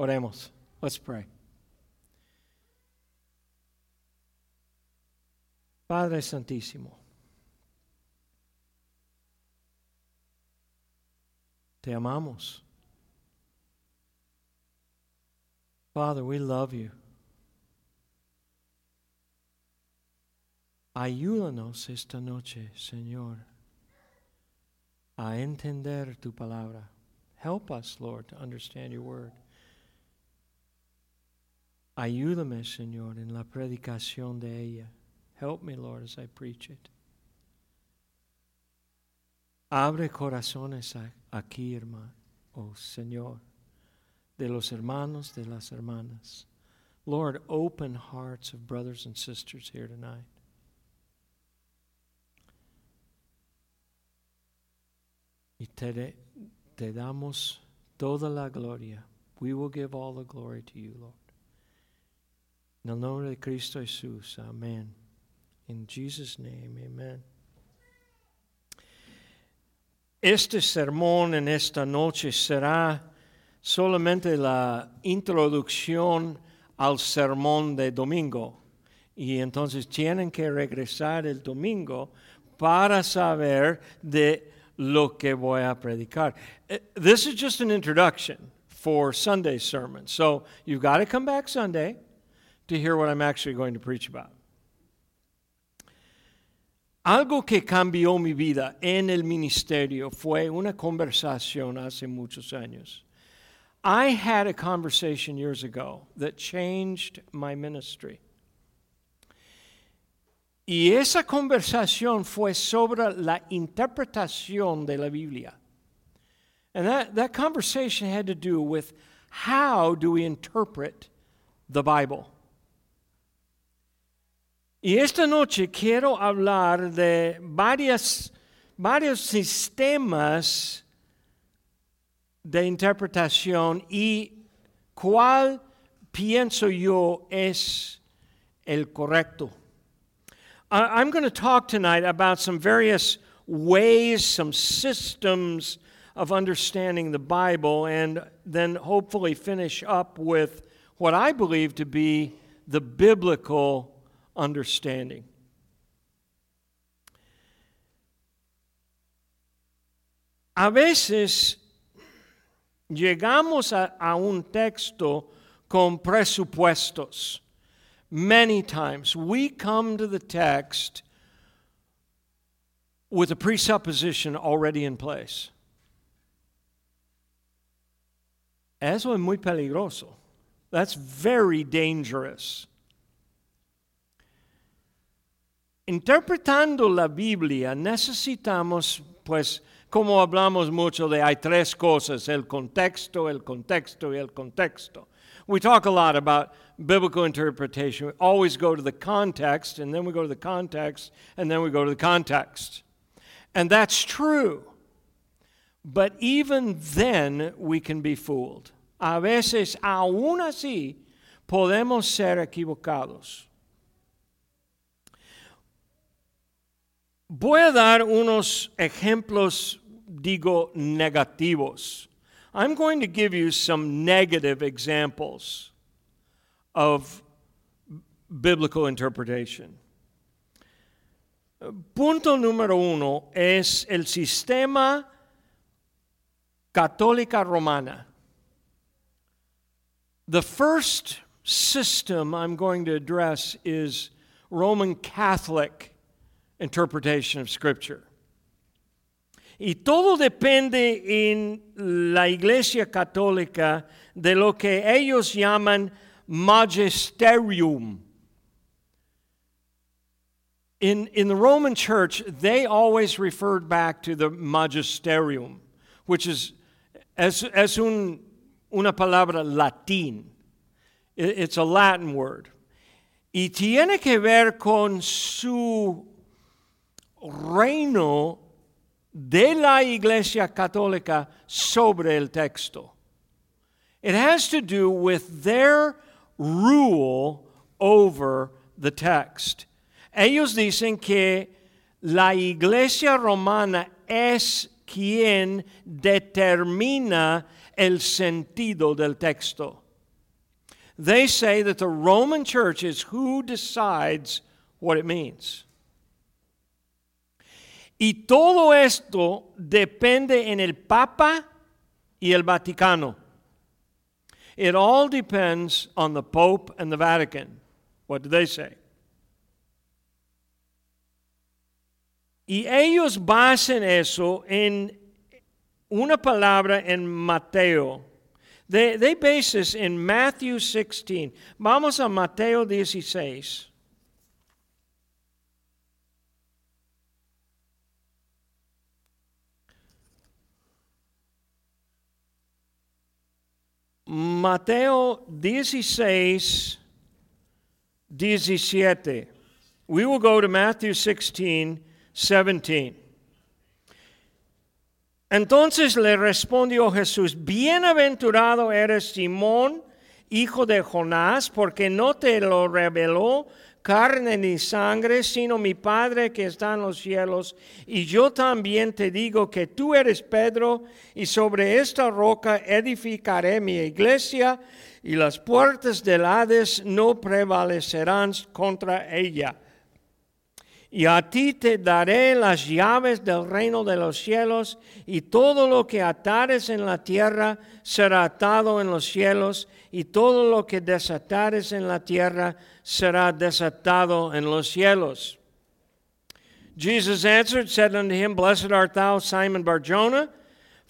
Oremos. Let's pray. Padre Santísimo, te amamos. Father, we love you. Ayúdanos esta noche, Señor, a entender tu palabra. Help us, Lord, to understand your word. Ayúdame, Señor, en la predicación de ella. Help me, Lord, as I preach it. Abre corazones aquí, hermano, oh Señor, de los hermanos, de las hermanas. Lord, open hearts of brothers and sisters here tonight. Y te, te damos toda la gloria. We will give all the glory to you, Lord. En el nombre de Cristo Jesús. Amén. In Jesus' name, amen. Este sermón en esta noche será solamente la introducción al sermón de domingo. Y entonces tienen que regresar el domingo para saber de lo que voy a predicar. Eh, this is just an introduction for Sunday's sermon. So you've got to come back Sunday to hear what I'm actually going to preach about. Algo que cambió mi vida en el ministerio fue una conversación hace muchos años. I had a conversation years ago that changed my ministry. Y esa conversación fue sobre la interpretación de la Biblia. And that, that conversation had to do with how do we interpret the Bible. Y esta noche quiero hablar de varias, varios sistemas de interpretación y cuál pienso yo es el correcto. Uh, I'm going to talk tonight about some various ways, some systems of understanding the Bible, and then hopefully finish up with what I believe to be the biblical understanding. A veces llegamos a, a, un texto con presupuestos. Many times we come to the text with a presupposition already in place. Eso es muy peligroso. That's very dangerous. Interpretando la Biblia necesitamos, pues, como hablamos mucho de hay tres cosas, el contexto, el contexto y el contexto. We talk a lot about biblical interpretation. We always go to the context, and then we go to the context, and then we go to the context. And that's true. But even then, we can be fooled. A veces, aún así, podemos ser equivocados. Voy a dar unos ejemplos, digo, negativos. I'm going to give you some negative examples of biblical interpretation. Punto número uno es el sistema católica romana. The first system I'm going to address is Roman Catholic interpretation of Scripture. Y todo depende en la Iglesia Católica de lo que ellos llaman magisterium. In, in the Roman Church, they always referred back to the magisterium, which is as, as un, una palabra latín. It's a Latin word. Y tiene que ver con su reino de la Iglesia Católica sobre el texto. It has to do with their rule over the text. Ellos dicen que la Iglesia Romana es quien determina el sentido del texto. they say that the Roman church is who decides what it means. Y todo esto depende en el Papa y el Vaticano. It all depends on the Pope and the Vatican. What do they say? Y ellos basan eso en una palabra en Mateo. They, they base this in Matthew 16. Vamos a Mateo 16. Mateo 16, 17. We will go to Matthew 16, 17. Entonces le respondió Jesús, bienaventurado eres Simón, hijo de Jonás, porque no te lo reveló carne ni sangre, sino mi Padre que está en los cielos. Y yo también te digo que tú eres Pedro, y sobre esta roca edificaré mi iglesia, y las puertas del Hades no prevalecerán contra ella. Y a ti te daré las llaves del reino de los cielos, y todo lo que atares en la tierra será atado en los cielos, y todo lo que desatares en la tierra será desatado en los cielos. Jesus answered, said unto him, Blessed art thou, Simon Barjona.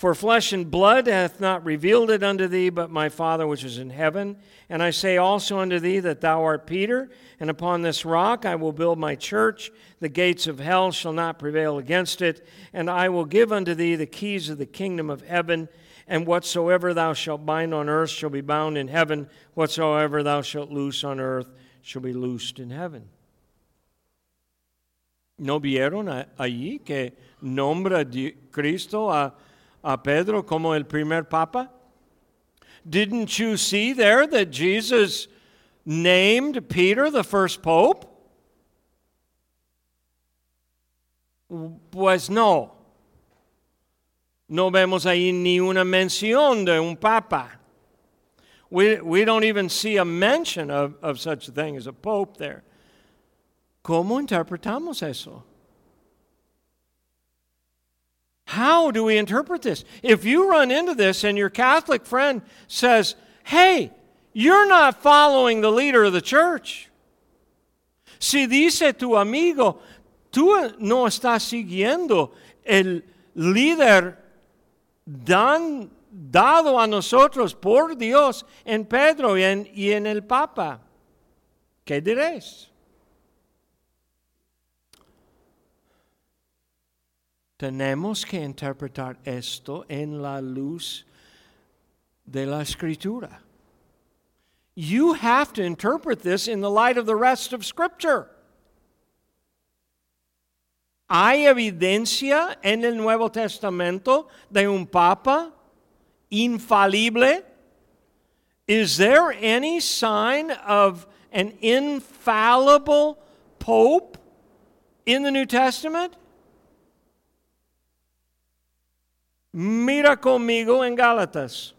For flesh and blood hath not revealed it unto thee, but my Father which is in heaven. And I say also unto thee that thou art Peter, and upon this rock I will build my church. The gates of hell shall not prevail against it. And I will give unto thee the keys of the kingdom of heaven. And whatsoever thou shalt bind on earth shall be bound in heaven. Whatsoever thou shalt loose on earth shall be loosed in heaven. ¿No vieron allí que nombra Cristo a a Pedro como el primer papa? Didn't you see there that Jesus named Peter the first pope? Pues no. No vemos ahí ni una mención de un papa. We, we don't even see a mention of, of such a thing as a pope there. ¿Cómo interpretamos eso? How do we interpret this? If you run into this and your Catholic friend says, hey, you're not following the leader of the church. Si dice tu amigo, tú no estás siguiendo el líder dan, dado a nosotros por Dios en Pedro y en, y en el Papa. ¿Qué diréis? Tenemos que interpretar esto en la luz de la escritura. You have to interpret this in the light of the rest of Scripture. ¿Hay evidencia en el Nuevo Testamento de un papa infalible? Is there any sign of an infallible pope in the New Testament? Mira conmigo en Gálatas.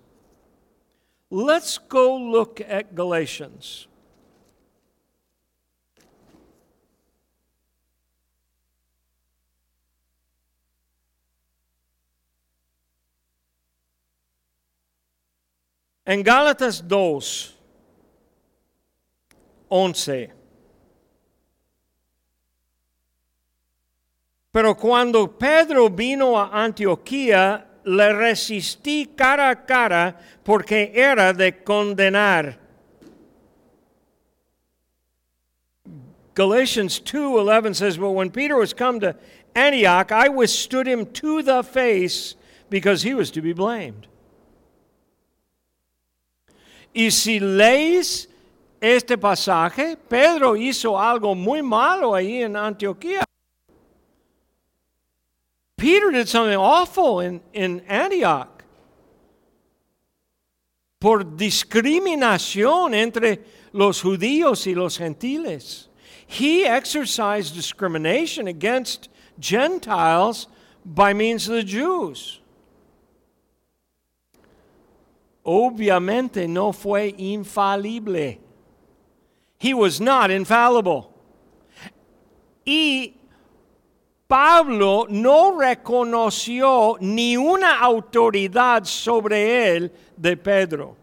Let's go look at Galatians. En Gálatas 2, 11. Pero cuando Pedro vino a Antioquía, le resistí cara a cara porque era de condenar. Galatians 2:11 says, "But when Peter was come to Antioch, I withstood him to the face because he was to be blamed." Y si lees este pasaje, Pedro hizo algo muy malo ahí en Antioquía. Peter did something awful in, in Antioch. Por discriminación entre los judíos y los gentiles. He exercised discrimination against Gentiles by means of the Jews. Obviamente no fue infalible. He was not infallible. Y Pablo no reconoció ni una autoridad sobre él de Pedro.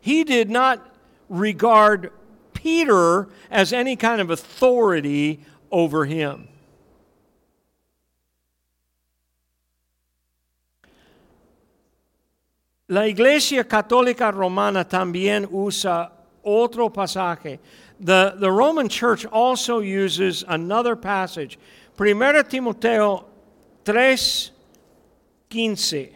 He did not regard Peter as any kind of authority over him. La Iglesia Católica Romana también usa otro pasaje. The, the Roman Church also uses another passage. 1 Timoteo 3:15.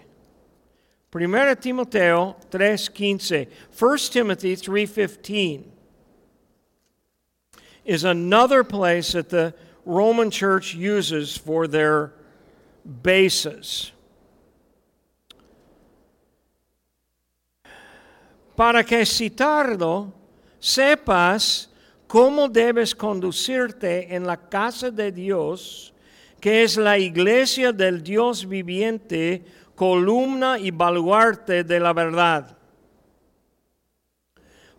1 Timoteo 3:15. 1 Timothy 3:15 is another place that the Roman Church uses for their bases. Para que citarlo, sepas cómo debes conducirte en la casa de Dios, que es la iglesia del Dios viviente, columna y baluarte de la verdad.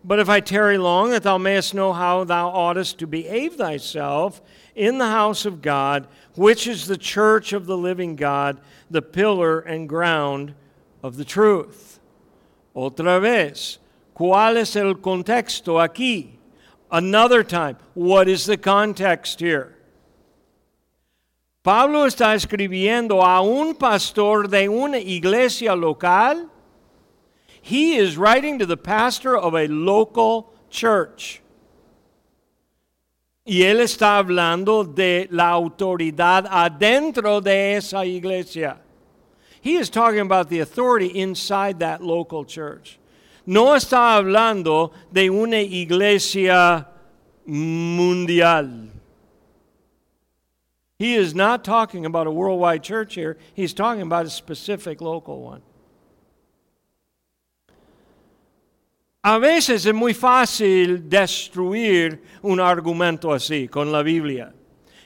But if I tarry long, that thou mayest know how thou oughtest to behave thyself in the house of God, which is the church of the living God, the pillar and ground of the truth. Otra vez, ¿cuál es el contexto aquí? Another time, what is the context here? Pablo está escribiendo a un pastor de una iglesia local. He is writing to the pastor of a local church. Y él está hablando de la autoridad adentro de esa iglesia. He is talking about the authority inside that local church. No está hablando de una iglesia mundial. He is not talking about a worldwide church here. He's talking about a specific local one. A veces es muy fácil destruir un argumento así con la Biblia.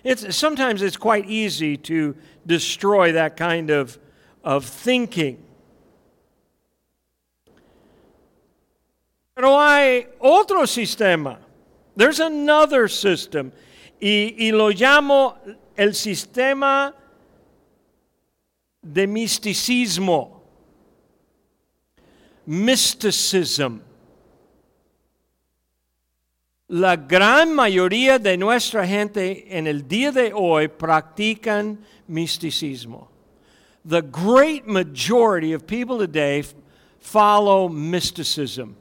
It's, sometimes it's quite easy to destroy that kind of, of thinking. Pero hay otro sistema. There's another system. Y, y lo llamo el sistema de misticismo. Mysticism. La gran mayoría de nuestra gente en el día de hoy practican misticismo. The great majority of people today follow mysticism.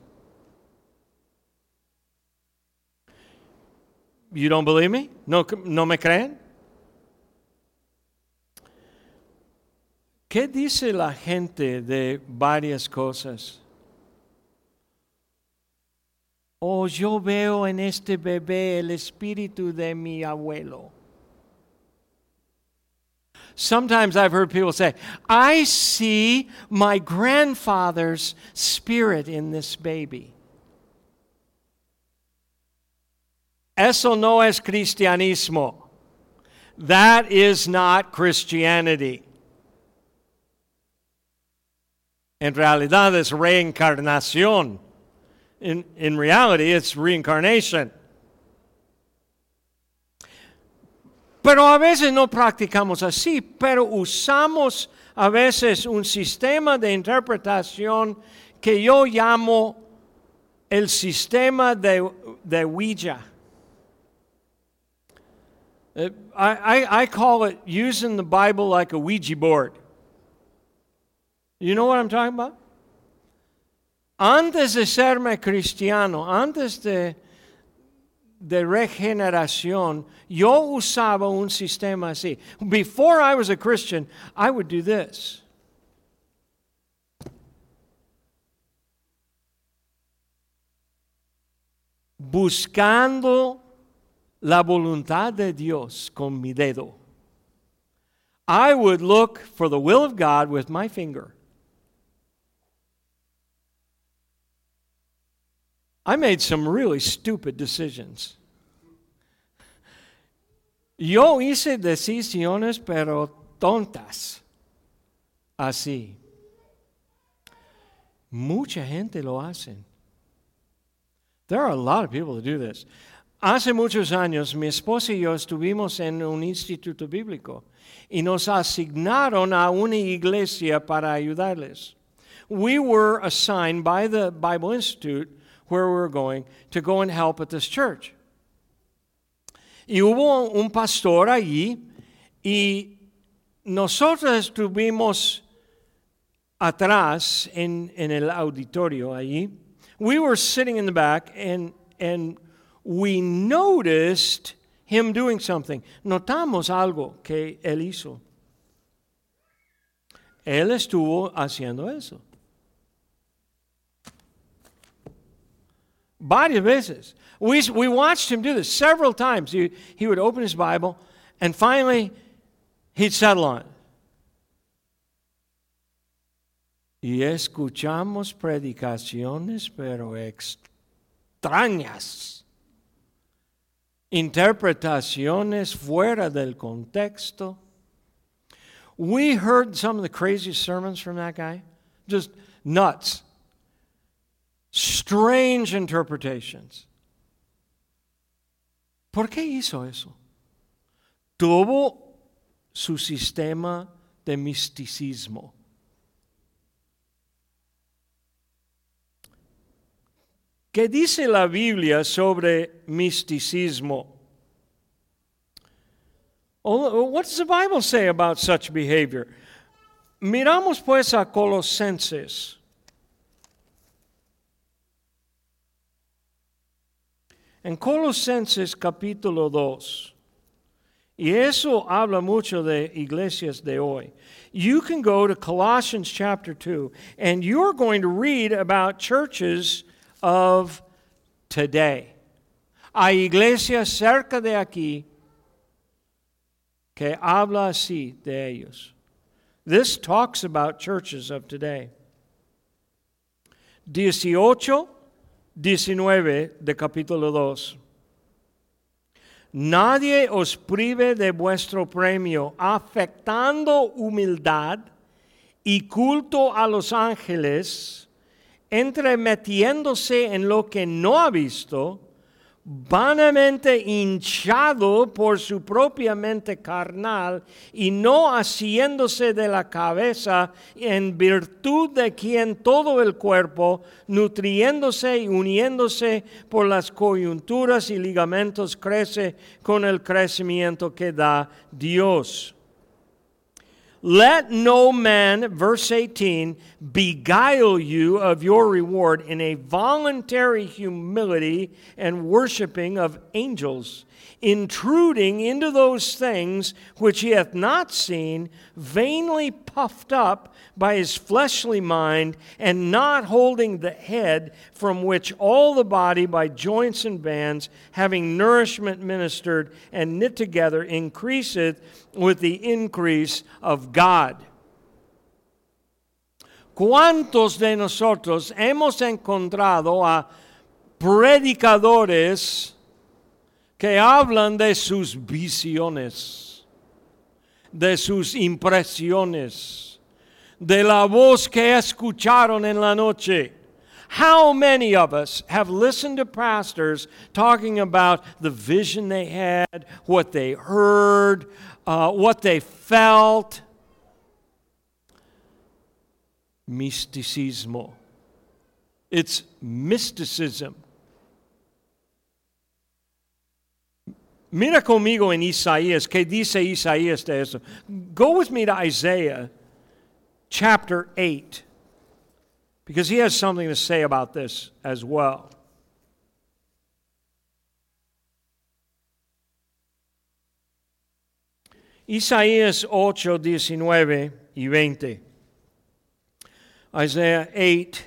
You don't believe me? No, no me creen? ¿Qué dice la gente de varias cosas? Oh, yo veo en este bebé el espíritu de mi abuelo. Sometimes I've heard people say, I see my grandfather's spirit in this baby. Eso no es cristianismo. That is not Christianity. En realidad es reencarnación. In, in reality, it's reincarnation. Pero a veces no practicamos así, pero usamos a veces un sistema de interpretación que yo llamo el sistema de, de Ouija. I, I, I call it using the Bible like a Ouija board. You know what I'm talking about? Antes de serme cristiano, antes de, de regeneración, yo usaba un sistema así. Before I was a Christian, I would do this. Buscando la voluntad de Dios con mi dedo. I would look for the will of God with my finger. I made some really stupid decisions. Yo hice decisiones, pero tontas. Así. Mucha gente lo hace. There are a lot of people that do this. Hace muchos años mi esposa y yo estuvimos en un instituto bíblico y nos asignaron a una iglesia para ayudarles. We were assigned by the Bible Institute where we were going to go and help at this church. Y hubo un pastor allí y nosotros estuvimos atrás en, en el auditorio allí. We were sitting in the back and, and we noticed him doing something. Notamos algo que él hizo. Él estuvo haciendo eso. Varias veces. We, we watched him do this several times. He, he would open his Bible and finally he'd settle on it. Y escuchamos predicaciones, pero extrañas interpretaciones fuera del contexto. We heard some of the craziest sermons from that guy, just nuts. Strange interpretations. ¿Por qué hizo eso? Tuvo su sistema de misticismo. ¿Qué dice la Biblia sobre misticismo? Oh, what does the Bible say about such behavior? Miramos pues a Colosenses. En Colosenses capítulo 2. Y eso habla mucho de iglesias de hoy. You can go to Colossians chapter 2 and you're going to read about churches of today. Hay iglesias cerca de aquí que habla así de ellos. This talks about churches of today. 18, 19 de capítulo 2. Nadie os prive de vuestro premio, afectando humildad y culto a los ángeles entremetiéndose en lo que no ha visto, vanamente hinchado por su propia mente carnal y no haciéndose de la cabeza en virtud de quien todo el cuerpo, nutriéndose y uniéndose por las coyunturas y ligamentos, crece con el crecimiento que da Dios. Let no man, verse 18, beguile you of your reward in a voluntary humility and worshiping of angels, intruding into those things which he hath not seen, vainly puffed up by his fleshly mind, and not holding the head, from which all the body by joints and bands, having nourishment ministered and knit together, increaseth with the increase of God. ¿Cuántos de nosotros hemos encontrado a predicadores que hablan de sus visiones, de sus impresiones, de la voz que escucharon en la noche? How many of us have listened to pastors talking about the vision they had, what they heard, uh, what they felt. Misticismo. It's mysticism. Mira conmigo en Isaías, ¿qué dice Isaías de eso? Go with me to Isaiah chapter 8, because he has something to say about this as well. Isaías 8, 19 y 20. Isaiah 8,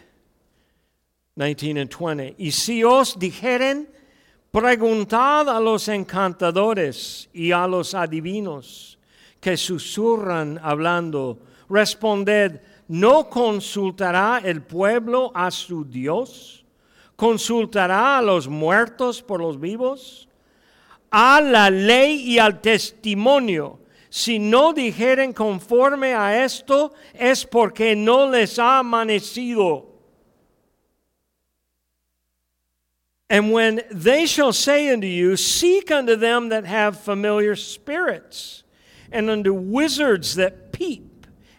19 and 20. Y si os dijeren, preguntad a los encantadores y a los adivinos que susurran hablando, Responded, ¿no consultará el pueblo a su Dios? ¿Consultará a los muertos por los vivos? A la ley y al testimonio. Si no dijeren conforme a esto, es porque no les ha amanecido. And when they shall say unto you, Seek unto them that have familiar spirits, and unto wizards that peep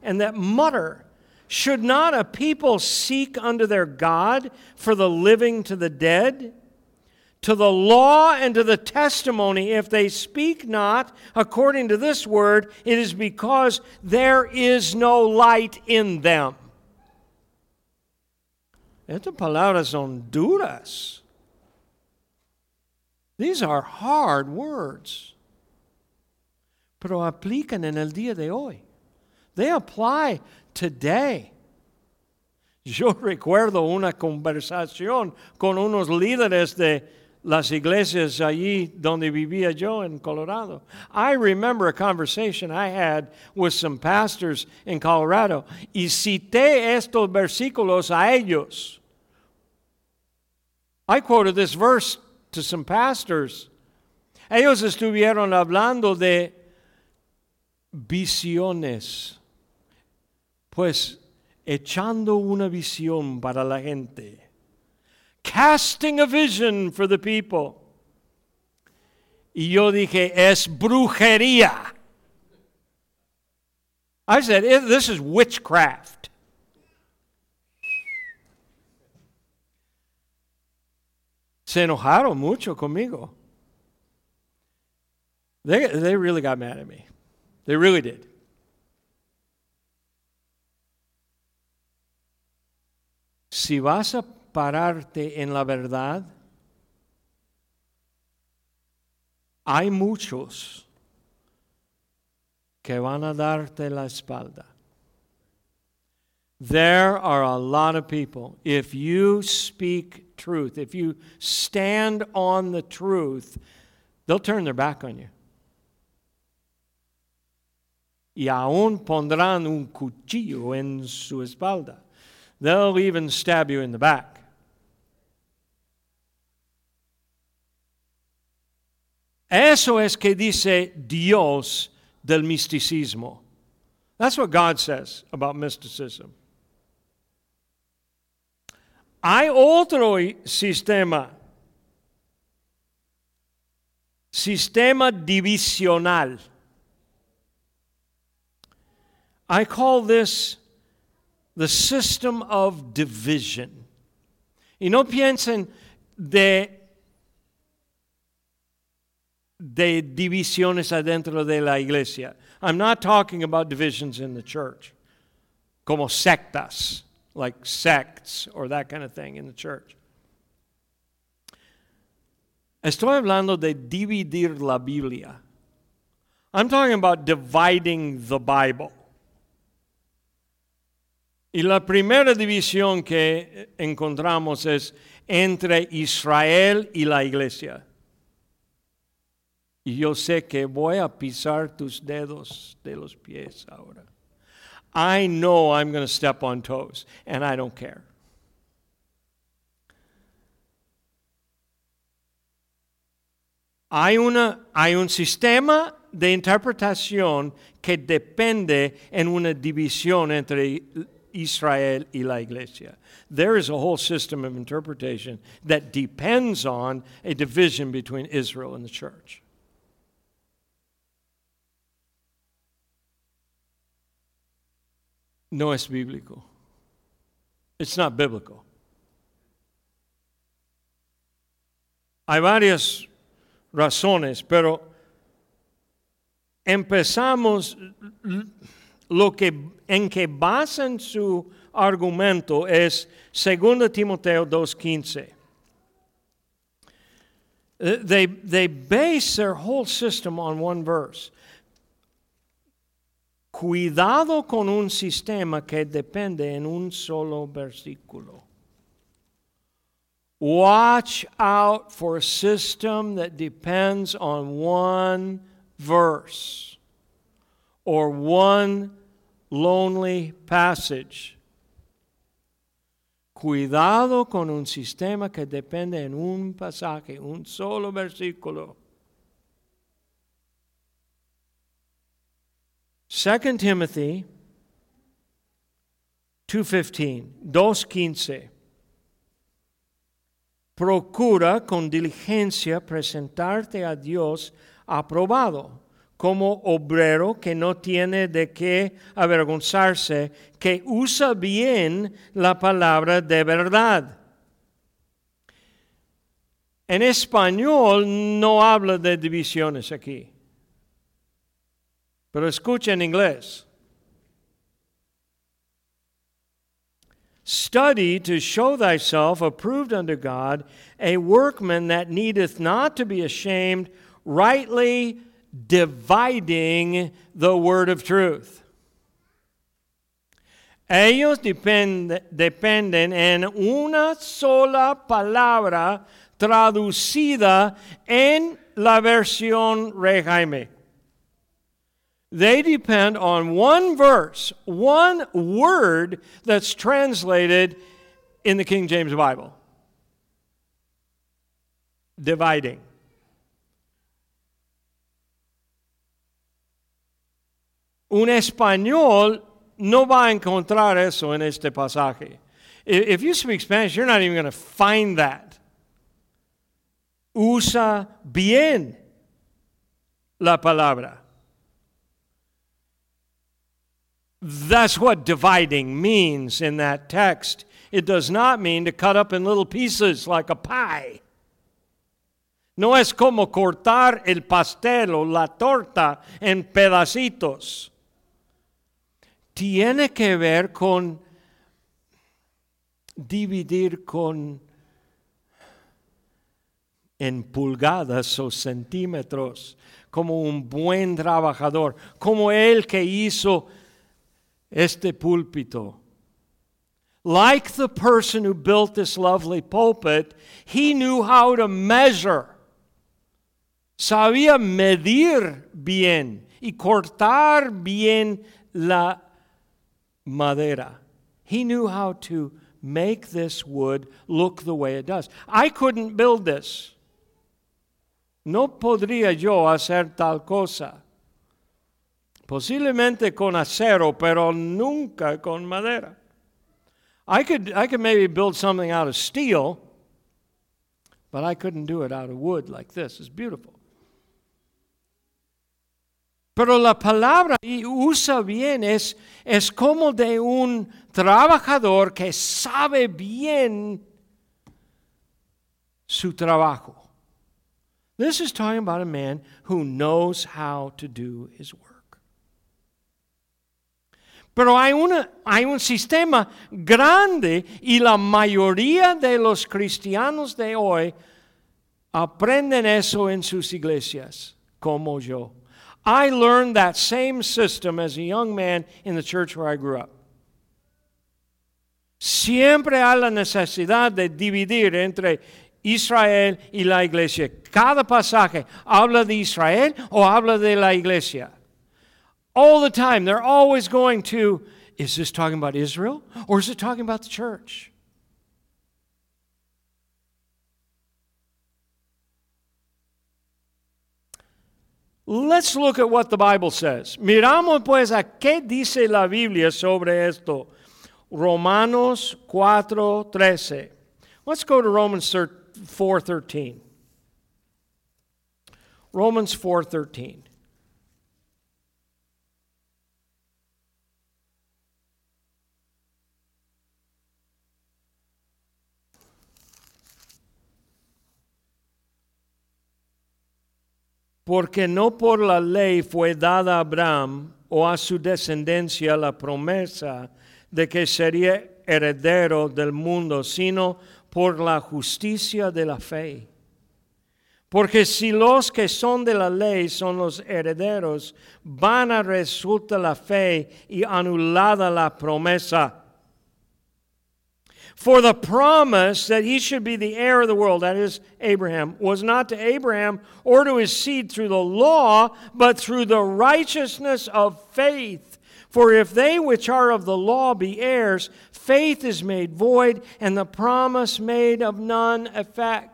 and that mutter, should not a people seek unto their God for the living to the dead? To the law and to the testimony, if they speak not according to this word, it is because there is no light in them. Estas palabras son duras. These are hard words. Pero aplican en el día de hoy. They apply today. Yo recuerdo una conversación con unos líderes de las iglesias allí donde vivía yo en Colorado. I remember a conversation I had with some pastors in Colorado y cité estos versículos a ellos. I quoted this verse to some pastors. Ellos estuvieron hablando de visiones, pues echando una visión para la gente, casting a vision for the people. Y yo dije, es brujería. I said, this is witchcraft. Se enojaron mucho conmigo. They, they really got mad at me. They really did. Si vas a pararte en la verdad, hay muchos que van a darte la espalda. There are a lot of people. If you speak truth, if you stand on the truth, they'll turn their back on you. Y aún pondrán un cuchillo en su espalda. They'll even stab you in the back. Eso es que dice Dios del misticismo. That's what God says about mysticism. Hay otro sistema, sistema divisional. I call this the system of division. Y no piensen de, de divisiones adentro de la iglesia. I'm not talking about divisions in the church, como sectas like sects or that kind of thing in the church. Estoy hablando de dividir la Biblia. I'm talking about dividing the Bible. Y la primera división que encontramos es entre Israel y la iglesia. Y yo sé que voy a pisar tus dedos de los pies ahora. I know I'm going to step on toes, and I don't care. Hay, una, hay un sistema de interpretación que depende en una división entre Israel y la iglesia. There is a whole system of interpretation that depends on a division between Israel and the church. no es bíblico. It's not biblical. Hay varias razones, pero empezamos lo que en que basan su argumento es 2 Timoteo 2:15. Uh, they, they base their whole system on one verse. Cuidado con un sistema que depende en un solo versículo. Watch out for a system that depends on one verse or one lonely passage. Cuidado con un sistema que depende en un pasaje, un solo versículo. 2 Timothy 2.15, 2.15. procura con diligencia presentarte a Dios aprobado, como obrero que no tiene de qué avergonzarse, que usa bien la palabra de verdad. En español no habla de divisiones aquí, pero escucha en inglés. Study to show thyself approved unto God, a workman that needeth not to be ashamed, rightly dividing the word of truth. Ellos depend, dependen en una sola palabra traducida en la versión Rey Jaime. They depend on one verse, one word that's translated in the King James Bible. Dividing. Un español no va a encontrar eso en este pasaje. If you speak Spanish, you're not even going to find that. Usa bien la palabra. That's what dividing means in that text. It does not mean to cut up in little pieces like a pie. No es como cortar el pastel o la torta en pedacitos. Tiene que ver con dividir con en pulgadas o centímetros, como un buen trabajador, como el que hizo este púlpito. Like the person who built this lovely pulpit, he knew how to measure. Sabía medir bien y cortar bien la madera. He knew how to make this wood look the way it does. I couldn't build this. No podría yo hacer tal cosa. Posiblemente con acero, pero nunca con madera. I could, I could maybe build something out of steel, but I couldn't do it out of wood like this. It's beautiful. Pero la palabra y usa bien es, es como de un trabajador que sabe bien su trabajo. This is talking about a man who knows how to do his work. Pero hay, una, hay un sistema grande y la mayoría de los cristianos de hoy aprenden eso en sus iglesias, como yo. I learned that same system as a young man in the church where I grew up. Siempre hay la necesidad de dividir entre Israel y la iglesia. Cada pasaje habla de Israel o habla de la iglesia. All the time, they're always going to is this talking about Israel or is it talking about the church? Let's look at what the Bible says. Miramos pues a qué dice la Biblia sobre esto. Romanos 4:13. Let's go to Romans 4:13. Romans 4:13. Porque no por la ley fue dada a Abraham o a su descendencia la promesa de que sería heredero del mundo, sino por la justicia de la fe. Porque si los que son de la ley son los herederos, van a resultar la fe y anulada la promesa. For the promise that he should be the heir of the world, that is, Abraham, was not to Abraham or to his seed through the law, but through the righteousness of faith. For if they which are of the law be heirs, faith is made void, and the promise made of none effect.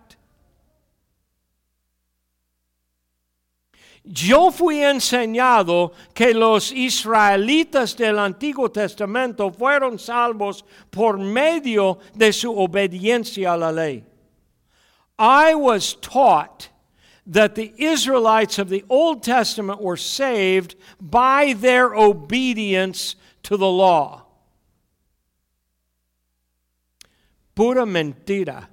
Yo fui enseñado que los israelitas del Antiguo Testamento fueron salvos por medio de su obediencia a la ley. I was taught that the Israelites of the Old Testament were saved by their obedience to the law. Pura mentira.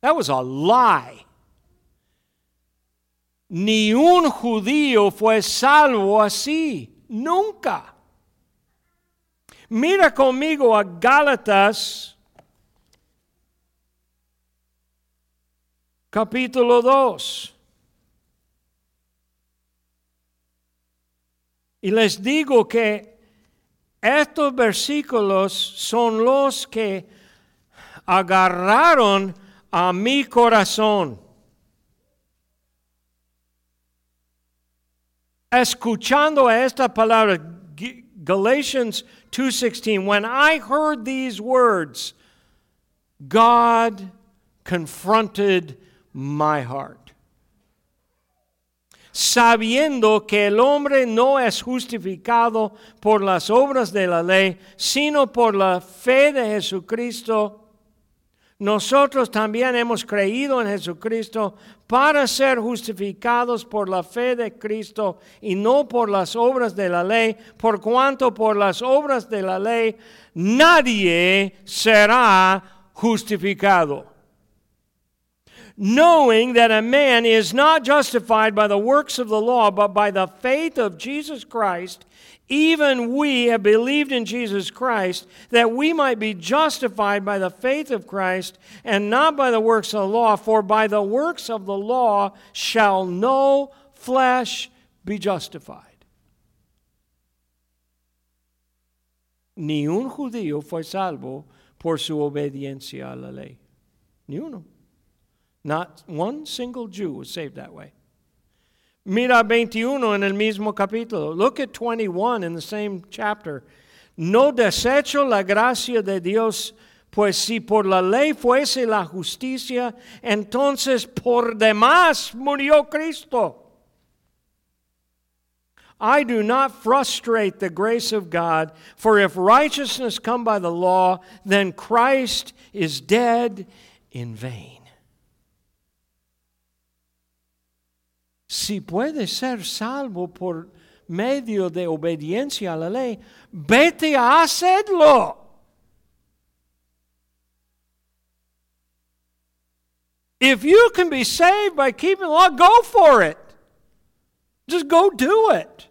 That was a lie. Ni un judío fue salvo así. Nunca. Mira conmigo a Gálatas capítulo 2. Y les digo que estos versículos son los que agarraron a mi corazón. Escuchando esta palabra, Galatians 2:16, when I heard these words, God confronted my heart. Sabiendo que el hombre no es justificado por las obras de la ley, sino por la fe de Jesucristo, nosotros también hemos creído en Jesucristo para ser justificados por la fe de Cristo y no por las obras de la ley, por cuanto por las obras de la ley nadie será justificado. Knowing that a man is not justified by the works of the law, but by the faith of Jesus Christ, even we have believed in Jesus Christ, that we might be justified by the faith of Christ, and not by the works of the law. For by the works of the law shall no flesh be justified. Ni un judío fue salvo por su obediencia a la ley. Ni uno. Not one single Jew was saved that way. Mira 21 en el mismo capítulo. Look at 21 in the same chapter. No desecho la gracia de Dios, pues si por la ley fuese la justicia, entonces por demás murió Cristo. I do not frustrate the grace of God, for if righteousness come by the law, then Christ is dead in vain. Si puede ser salvo por medio de obediencia a la ley, vete a hacerlo. If you can be saved by keeping the law, go for it. Just go do it.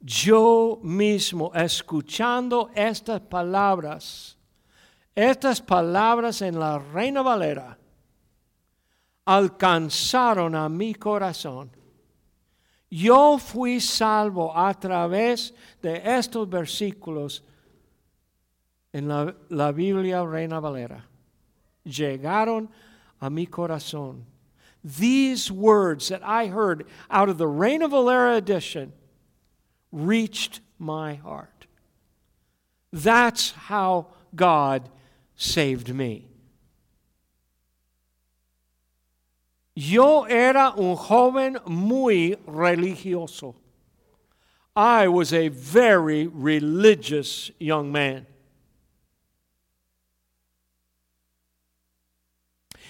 Yo mismo, escuchando estas palabras, estas palabras en la Reina Valera, alcanzaron a mi corazón. Yo fui salvo a través de estos versículos en la, la, Biblia Reina Valera. Llegaron a mi corazón. These words that I heard out of the Reina Valera edition reached my heart. That's how God saved me. Yo era un joven muy religioso. I was a very religious young man.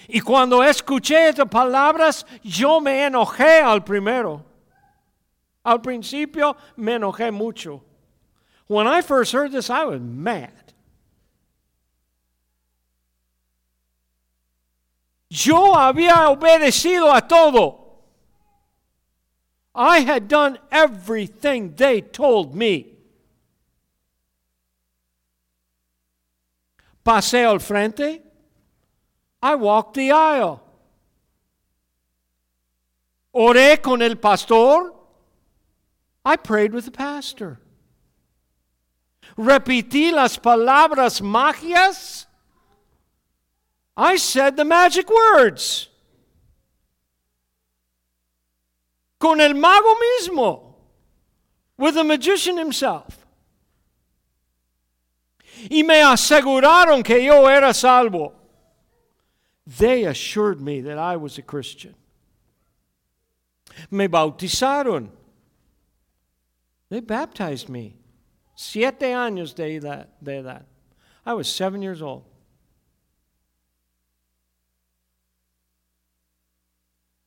Y cuando escuché estas palabras, yo me enojé al primero. Al principio me enojé mucho. When I first heard this, I was mad. Yo había obedecido a todo. I had done everything they told me. Pasé al frente. I walked the aisle. Oré con el pastor. I prayed with the pastor. Repetí las palabras magias. I said the magic words. Con el mago mismo. With the magician himself. Y me aseguraron que yo era salvo. They assured me that I was a Christian. Me bautizaron. They baptized me. Siete años de edad. I was seven years old.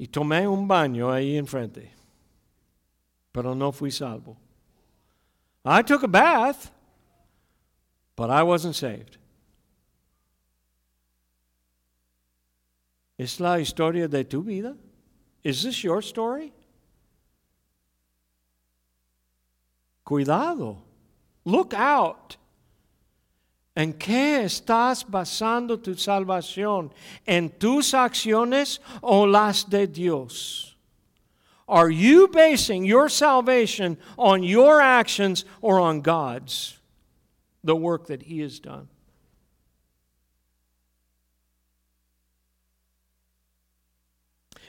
Y tomé un baño ahí enfrente, pero no fui salvo. I took a bath, but I wasn't saved. ¿Es la historia de tu vida? Is this your story? Cuidado. Look out. ¿En qué estás basando tu salvación? ¿En tus acciones o las de Dios? Are you basing your salvation on your actions or on God's? The work that He has done.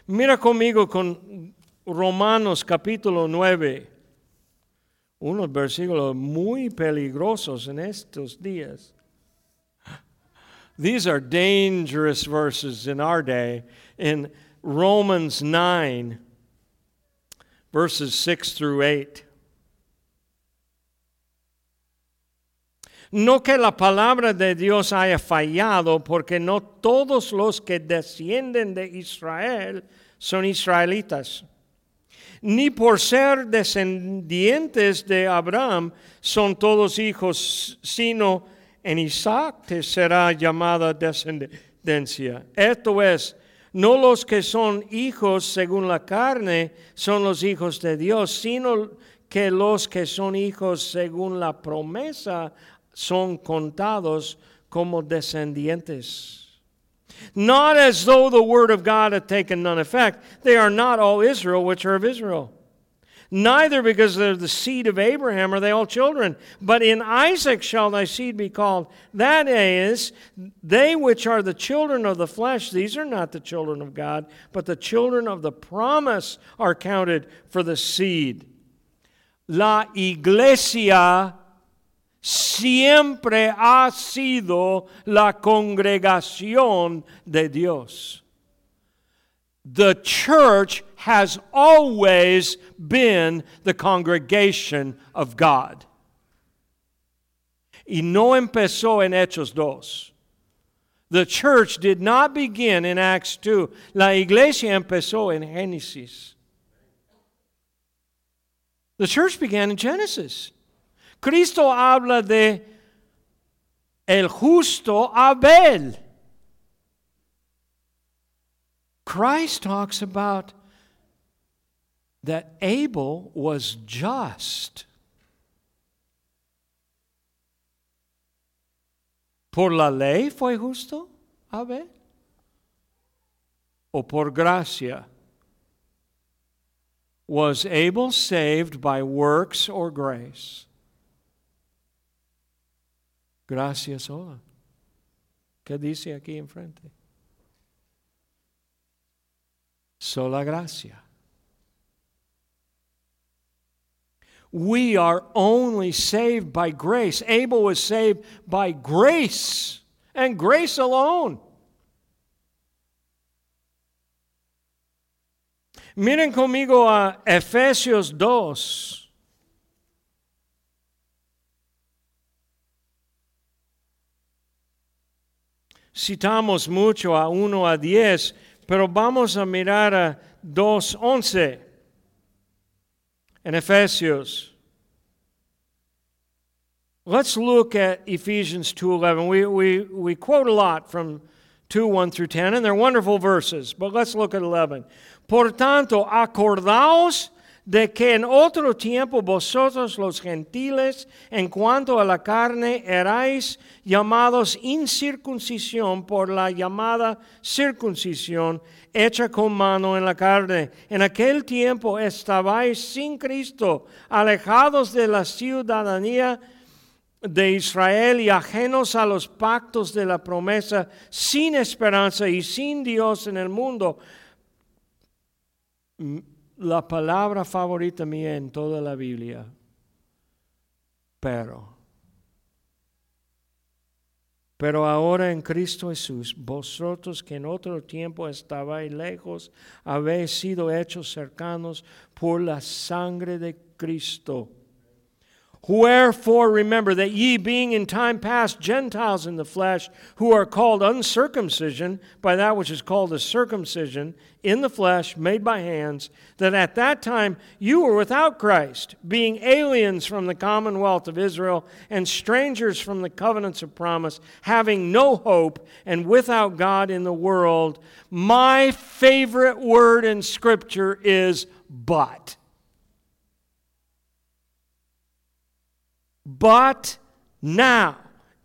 Mira conmigo con Romanos capítulo 9, unos versículos muy peligrosos en estos días. These are dangerous verses in our day. In Romans 9, verses 6 through 8. No que la palabra de Dios haya fallado, porque no todos los que descienden de Israel son israelitas. Ni por ser descendientes de Abraham son todos hijos, sino en Isaac será llamada descendencia. Esto es, no los que son hijos según la carne son los hijos de Dios, sino que los que son hijos según la promesa son contados como descendientes. Not as though the word of God had taken none effect. They are not all Israel which are of Israel. Neither because they're the seed of Abraham are they all children, but in Isaac shall thy seed be called. That is, they which are the children of the flesh, these are not the children of God, but the children of the promise are counted for the seed. La iglesia siempre ha sido la congregación de Dios. The church has always been the congregation of God. Y no empezó en Hechos 2. The church did not begin in Acts 2. La iglesia empezó en Génesis. The church began in Genesis. Cristo habla de el justo Abel. Christ talks about that Abel was just. ¿Por la ley fue justo Abel? ¿O por gracia? Was Abel saved by works or grace? Gracias sola. ¿Qué dice aquí enfrente? Sola gracia. We are only saved by grace. Abel was saved by grace and grace alone. Miren conmigo a Efesios 2. Citamos mucho a 1 a 10, pero vamos a mirar a 2.11 en Efesios. Let's look at Ephesians 2.11. We, we, we quote a lot from 2, 1 through 10, and they're wonderful verses, but let's look at 11. Por tanto, acordaos de que en otro tiempo vosotros los gentiles, en cuanto a la carne, erais llamados incircuncisión por la llamada circuncisión hecha con mano en la carne. En aquel tiempo estabais sin Cristo, alejados de la ciudadanía de Israel y ajenos a los pactos de la promesa, sin esperanza y sin Dios en el mundo la palabra favorita mía en toda la Biblia, pero. Pero ahora en Cristo Jesús, vosotros que en otro tiempo estabais lejos, habéis sido hechos cercanos por la sangre de Cristo Wherefore remember that ye, being in time past Gentiles in the flesh, who are called uncircumcision by that which is called the circumcision in the flesh, made by hands, that at that time you were without Christ, being aliens from the commonwealth of Israel and strangers from the covenants of promise, having no hope and without God in the world. My favorite word in Scripture is but. But now,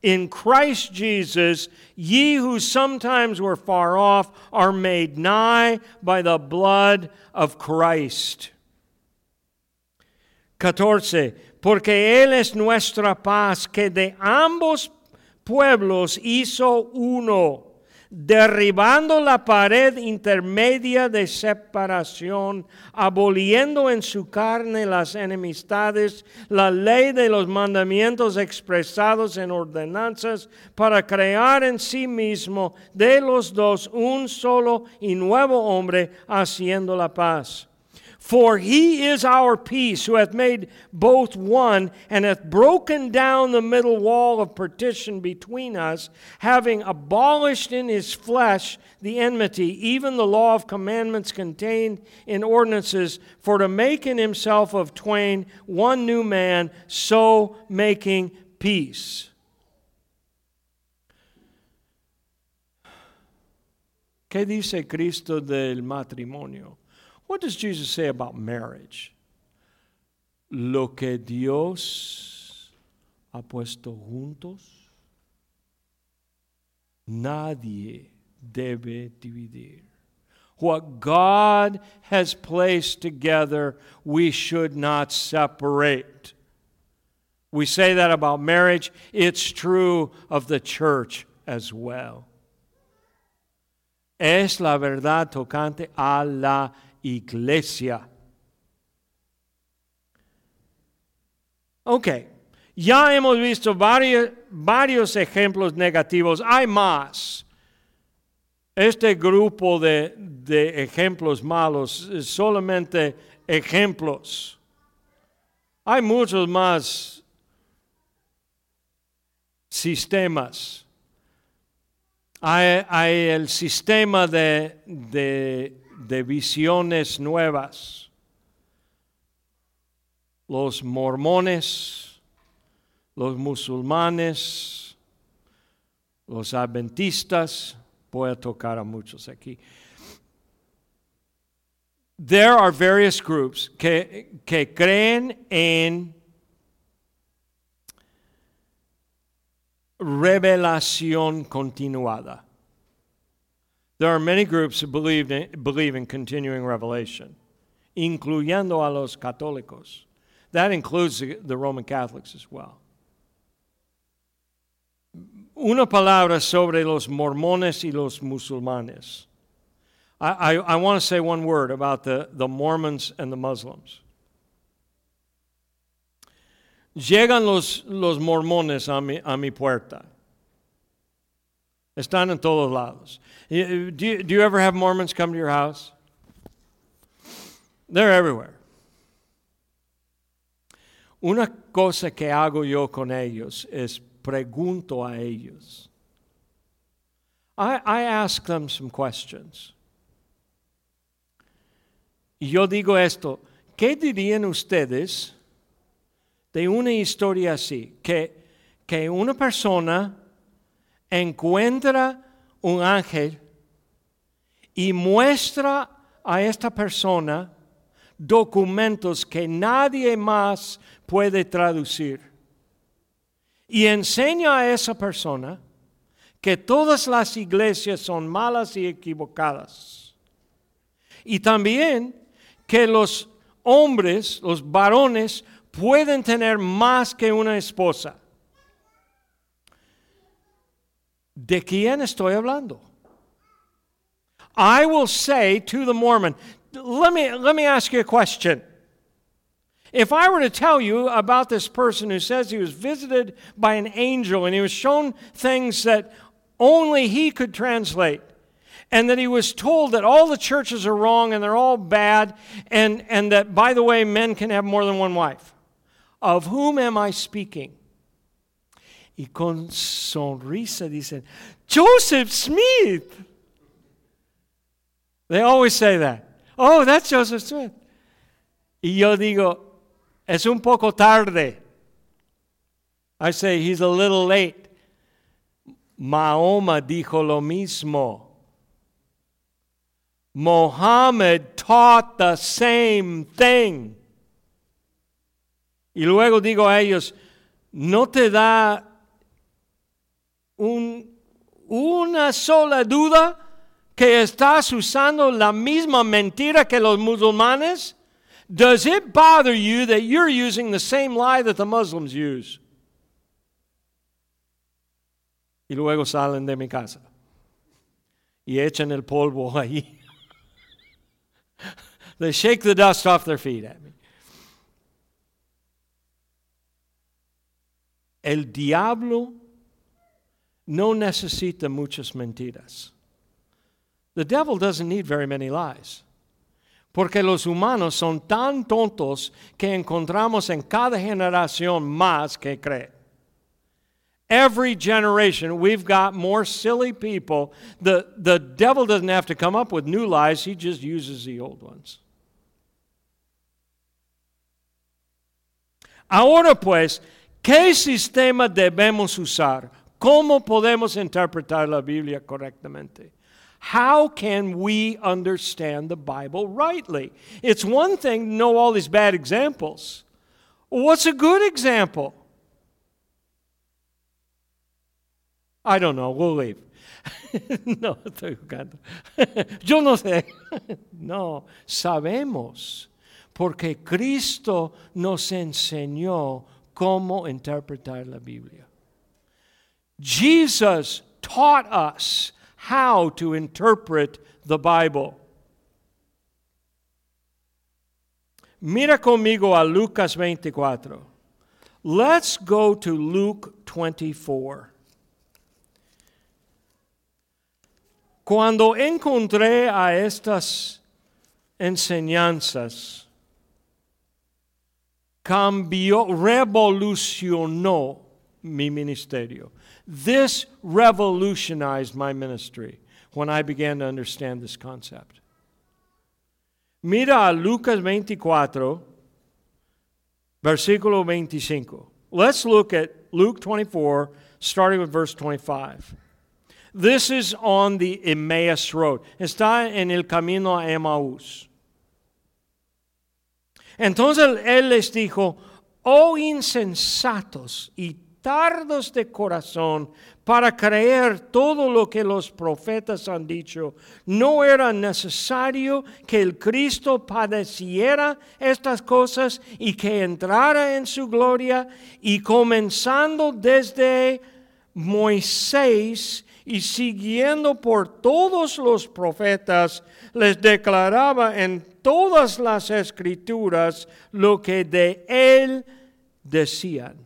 in Christ Jesus, ye who sometimes were far off are made nigh by the blood of Christ. 14. Porque Él es nuestra paz, que de ambos pueblos hizo uno derribando la pared intermedia de separación, aboliendo en su carne las enemistades, la ley de los mandamientos expresados en ordenanzas, para crear en sí mismo de los dos un solo y nuevo hombre, haciendo la paz for he is our peace, who hath made both one, and hath broken down the middle wall of partition between us, having abolished in his flesh the enmity, even the law of commandments contained in ordinances, for to make in himself of twain one new man, so making peace. ¿Qué dice Cristo del matrimonio? What does Jesus say about marriage? Lo que Dios ha puesto juntos, nadie debe dividir. What God has placed together, we should not separate. We say that about marriage, it's true of the church as well. Es la verdad tocante a la iglesia. Ok, ya hemos visto varios, varios ejemplos negativos, hay más. Este grupo de, de ejemplos malos es solamente ejemplos. Hay muchos más sistemas. Hay, hay el sistema de, de de visiones nuevas. Los mormones, los musulmanes, los adventistas, voy a tocar a muchos aquí. There are various groups que, que creen en revelación continuada. There are many groups who believe in, believe in continuing revelation, incluyendo a los católicos. That includes the, the Roman Catholics as well. Una palabra sobre los mormones y los musulmanes. I, I, I want to say one word about the, the Mormons and the Muslims. Llegan los, los mormones a mi, a mi puerta. Están en todos lados. Eh, do you, do you ever have Mormons come to your house? They're everywhere. Una cosa que hago yo con ellos es pregunto a ellos. I, I ask them some questions. Y yo digo esto, ¿qué dirían ustedes de una historia así? Que, que una persona encuentra un ángel y muestra a esta persona documentos que nadie más puede traducir. Y enseña a esa persona que todas las iglesias son malas y equivocadas. Y también que los hombres, los varones, pueden tener más que una esposa. ¿De quién estoy hablando? I will say to the Mormon, let me, let me ask you a question. If I were to tell you about this person who says he was visited by an angel and he was shown things that only he could translate, and that he was told that all the churches are wrong and they're all bad, and, and that, by the way, men can have more than one wife, Of whom am I speaking? Y con sonrisa dicen, Joseph Smith. They always say that. Oh, that's Joseph Smith. Y yo digo, es un poco tarde. I say, he's a little late. Mahoma dijo lo mismo. Mohammed taught the same thing. Y luego digo a ellos, ¿no te da un, una sola duda que estás usando la misma mentira que los musulmanes? Does it bother you that you're using the same lie that the Muslims use? Y luego salen de mi casa y echan el polvo ahí. they shake the dust off their feet at me. El diablo no necesita muchas mentiras. The devil doesn't need very many lies. Porque los humanos son tan tontos que encontramos en cada generación más que cree. Every generation, we've got more silly people. The, the devil doesn't have to come up with new lies, he just uses the old ones. Ahora pues, ¿qué sistema debemos usar? ¿Cómo podemos interpretar la Biblia correctamente? How can we understand the Bible rightly? It's one thing to know all these bad examples. What's a good example? I don't know, we'll leave. no, estoy jugando. Yo no sé. no, sabemos, porque Cristo nos enseñó cómo interpretar la Biblia. Jesus taught us how to interpret the Bible. Mira conmigo a Lucas 24. Let's go to Luke 24. Cuando encontré a estas enseñanzas, cambió, revolucionó mi ministerio. This revolutionized my ministry when I began to understand this concept. Mira Lucas 24, versículo 25. Let's look at Luke 24, starting with verse 25. This is on the Emmaus Road. Está en el camino a Emmaus. Entonces él les dijo, oh insensatos y tardos de corazón para creer todo lo que los profetas han dicho. ¿No era necesario que el Cristo padeciera estas cosas y que entrara en su gloria? Y comenzando desde Moisés y siguiendo por todos los profetas, les declaraba en todas las escrituras lo que de él decían.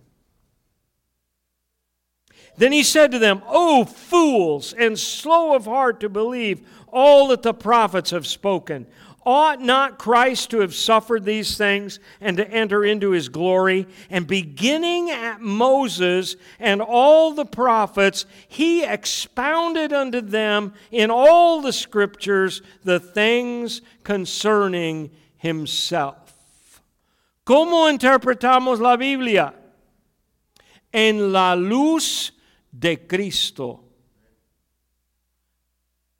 Then he said to them, O fools, and slow of heart to believe all that the prophets have spoken. Ought not Christ to have suffered these things and to enter into his glory? And beginning at Moses and all the prophets, he expounded unto them in all the scriptures the things concerning himself. ¿Cómo interpretamos la Biblia? En la luz de Cristo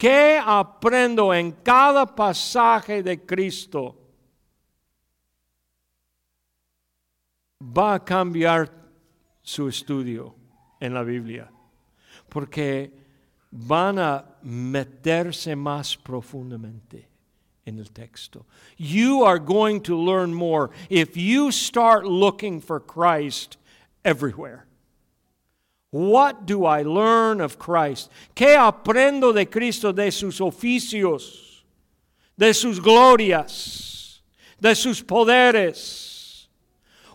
¿Qué aprendo en cada pasaje de Cristo? Va a cambiar su estudio en la Biblia, porque van a meterse más profundamente en el texto. You are going to learn more if you start looking for Christ everywhere. What do I learn of Christ? ¿Qué aprendo de Cristo, de sus oficios, de sus glorias, de sus poderes?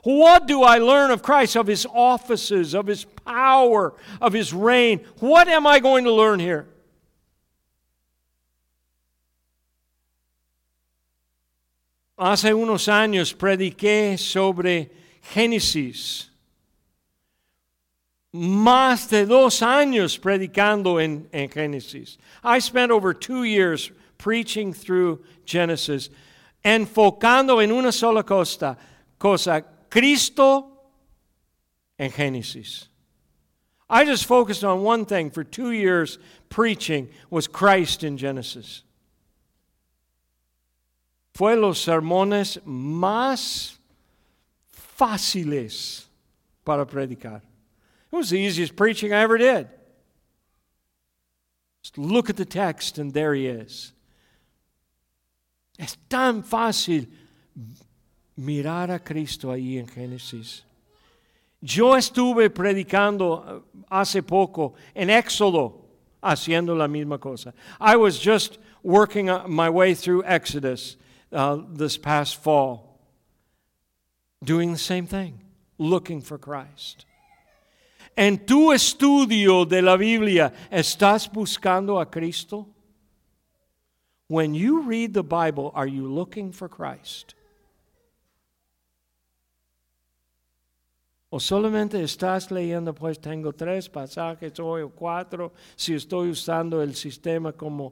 What do I learn of Christ, of his offices, of his power, of his reign? What am I going to learn here? Hace unos años prediqué sobre Génesis. Más de dos años predicando en, en Génesis. I spent over two years preaching through Genesis, enfocando en una sola cosa, cosa Cristo en Génesis. I just focused on one thing for two years preaching was Christ in Genesis. Fue los sermones más fáciles para predicar. It was the easiest preaching I ever did. Just look at the text and there he is. Es tan fácil mirar a Cristo ahí en Génesis. Yo estuve predicando uh, hace poco en Éxodo haciendo la misma cosa. I was just working uh, my way through Exodus uh, this past fall, doing the same thing, looking for Christ. En tu estudio de la Biblia, ¿estás buscando a Cristo? When you read the Bible, are you looking for Christ? O solamente estás leyendo, pues tengo tres pasajes hoy o cuatro, si estoy usando el sistema como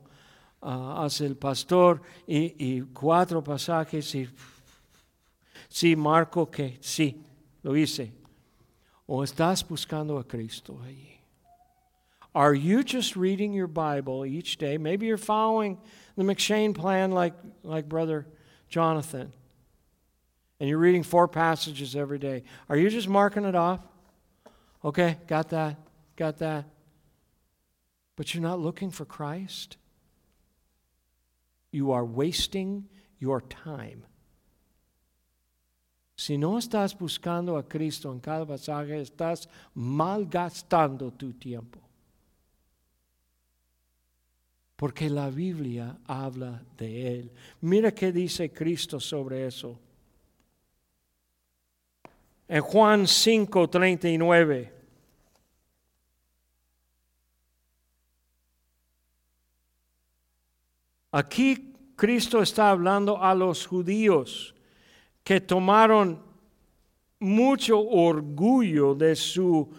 uh, hace el pastor, y, y, cuatro pasajes, y sí, marco que sí, lo hice. O estás buscando a Cristo allí. Are you just reading your Bible each day? Maybe you're following the M'Cheyne plan like, like Brother Jonathan. And you're reading four passages every day. Are you just marking it off? Okay, got that, got that. But you're not looking for Christ? You are wasting your time. Si no estás buscando a Cristo en cada pasaje, estás malgastando tu tiempo. Porque la Biblia habla de Él. Mira qué dice Cristo sobre eso. En Juan 5, 39. Aquí Cristo está hablando a los judíos que tomaron mucho orgullo de su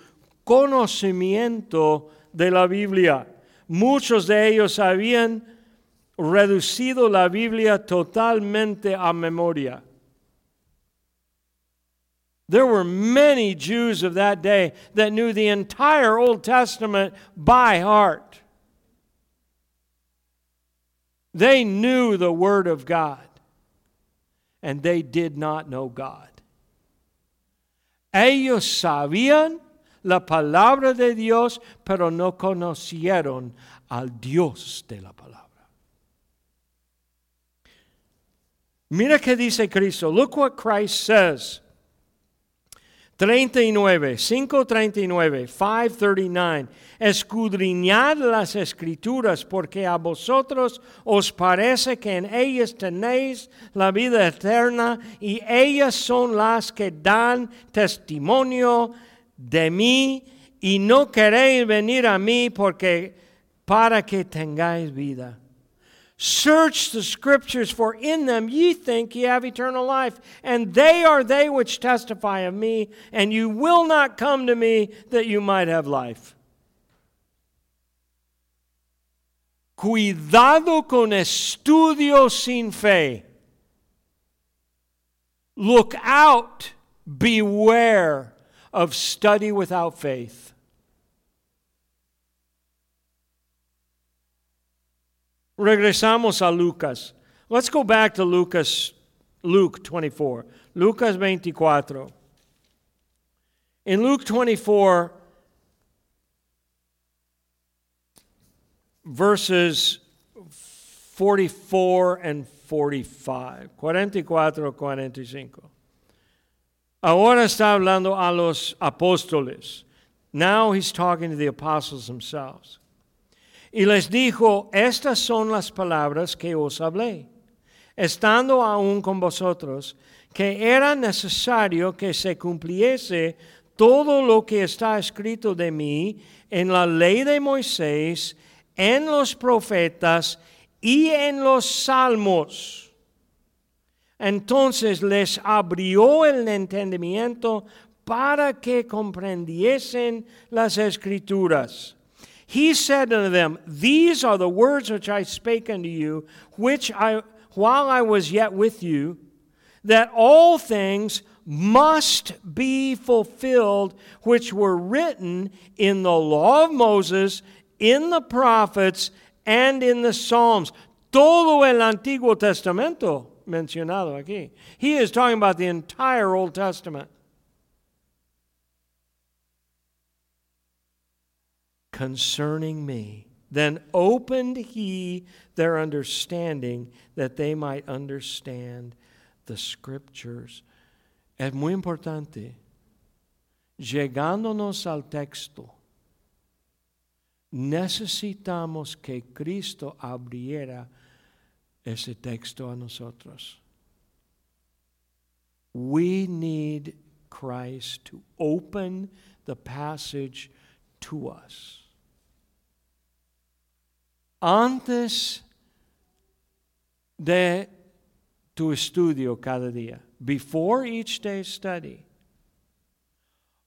conocimiento de la Biblia. Muchos de ellos habían reducido la Biblia totalmente a memoria. There were many Jews of that day that knew the entire Old Testament by heart. They knew the Word of God, and they did not know God. Ellos sabían la palabra de Dios, pero no conocieron al Dios de la palabra. Mira que dice Cristo. Look what Christ says. 39, 539, 539. Escudriñad las escrituras porque a vosotros os parece que en ellas tenéis la vida eterna y ellas son las que dan testimonio de mí y no queréis venir a mí porque para que tengáis vida. Search the scriptures, for in them ye think ye have eternal life, and they are they which testify of me, and you will not come to me that you might have life. Cuidado con estudio sin fe. Look out, beware of study without faith. Regresamos a Lucas. Let's go back to Lucas, Luke 24. Lucas 24. In Luke 24, verses 44 and 45. 44, 45. Ahora está hablando a los apóstoles. Now he's talking to the apostles themselves. Y les dijo, estas son las palabras que os hablé, estando aún con vosotros, que era necesario que se cumpliese todo lo que está escrito de mí en la ley de Moisés, en los profetas y en los salmos. Entonces les abrió el entendimiento para que comprendiesen las escrituras. He said unto them, These are the words which I spake unto you, which I, while I was yet with you, that all things must be fulfilled which were written in the law of Moses, in the prophets, and in the Psalms. Todo el Antiguo Testamento mencionado aquí. He is talking about the entire Old Testament. Concerning me. Then opened he their understanding that they might understand the scriptures. Es muy importante. Llegándonos al texto, necesitamos que Cristo abriera ese texto a nosotros. We need Christ to open the passage to us. Antes de tu estudio cada día, before each day's study,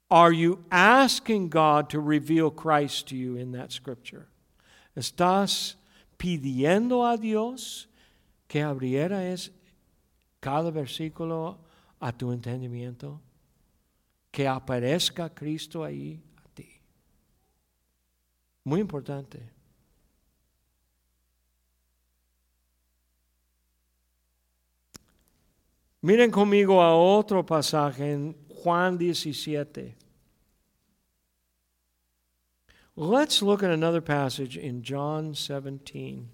are you asking God to reveal Christ to you in that scripture? ¿Estás pidiendo a Dios que abriera es cada versículo a tu entendimiento? Que aparezca Cristo ahí a ti. Muy importante. Miren conmigo a otro pasaje en Juan 17. Let's look at another passage in John 17.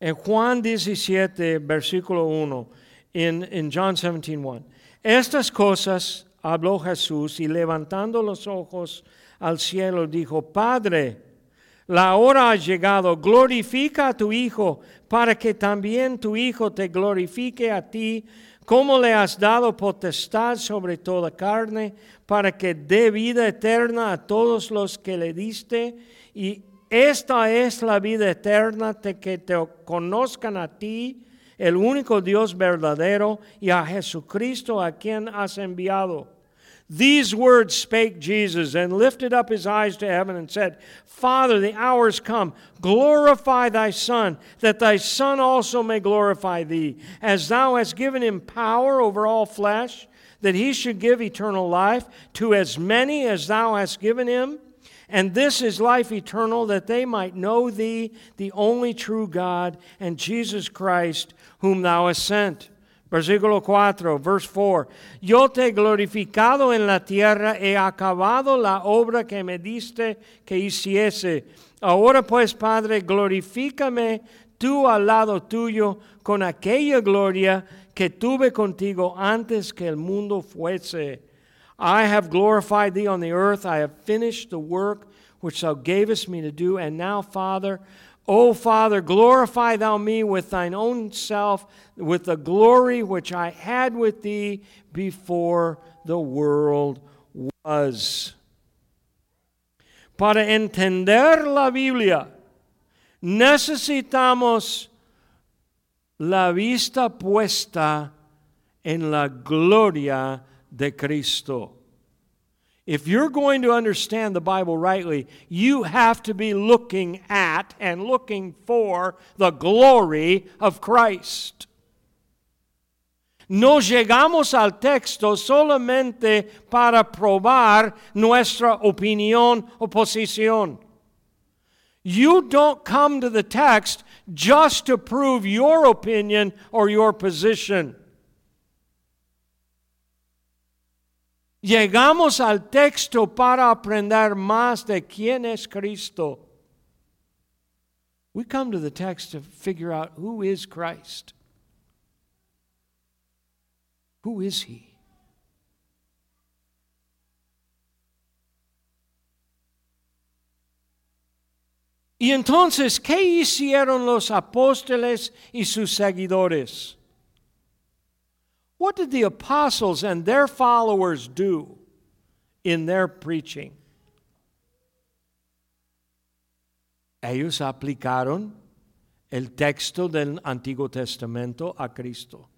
En Juan 17, versículo 1, en, en John 17, 1. Estas cosas habló Jesús y levantando los ojos al cielo dijo, Padre, la hora ha llegado, glorifica a tu Hijo, para que también tu Hijo te glorifique a ti, como le has dado potestad sobre toda carne, para que dé vida eterna a todos los que le diste. Y esta es la vida eterna, de que te conozcan a ti, el único Dios verdadero, y a Jesucristo a quien has enviado. These words spake Jesus and lifted up his eyes to heaven and said, Father, the hour is come. Glorify thy Son, that thy Son also may glorify thee, as thou hast given him power over all flesh, that he should give eternal life to as many as thou hast given him. And this is life eternal, that they might know thee, the only true God, and Jesus Christ, whom thou hast sent. Versículo 4, verse 4. Yo te he glorificado en la tierra, he acabado la obra que me diste que hiciese. Ahora pues, Padre, glorifícame tú al lado tuyo con aquella gloria que tuve contigo antes que el mundo fuese. I have glorified thee on the earth. I have finished the work which thou gavest me to do. And now, Father, O Father, glorify thou me with thine own self, with the glory which I had with thee before the world was. Para entender la Biblia, necesitamos la vista puesta en la gloria de Cristo. If you're going to understand the Bible rightly, you have to be looking at and looking for the glory of Christ. No llegamos al texto solamente para probar nuestra opinión o posición. You don't come to the text just to prove your opinion or your position. Llegamos al texto para aprender más de quién es Cristo. We come to the text to figure out who is Christ. Who is he? Y entonces, ¿qué hicieron los apóstoles y sus seguidores? What did the apostles and their followers do in their preaching? Ellos aplicaron el texto del Antiguo Testamento a Cristo.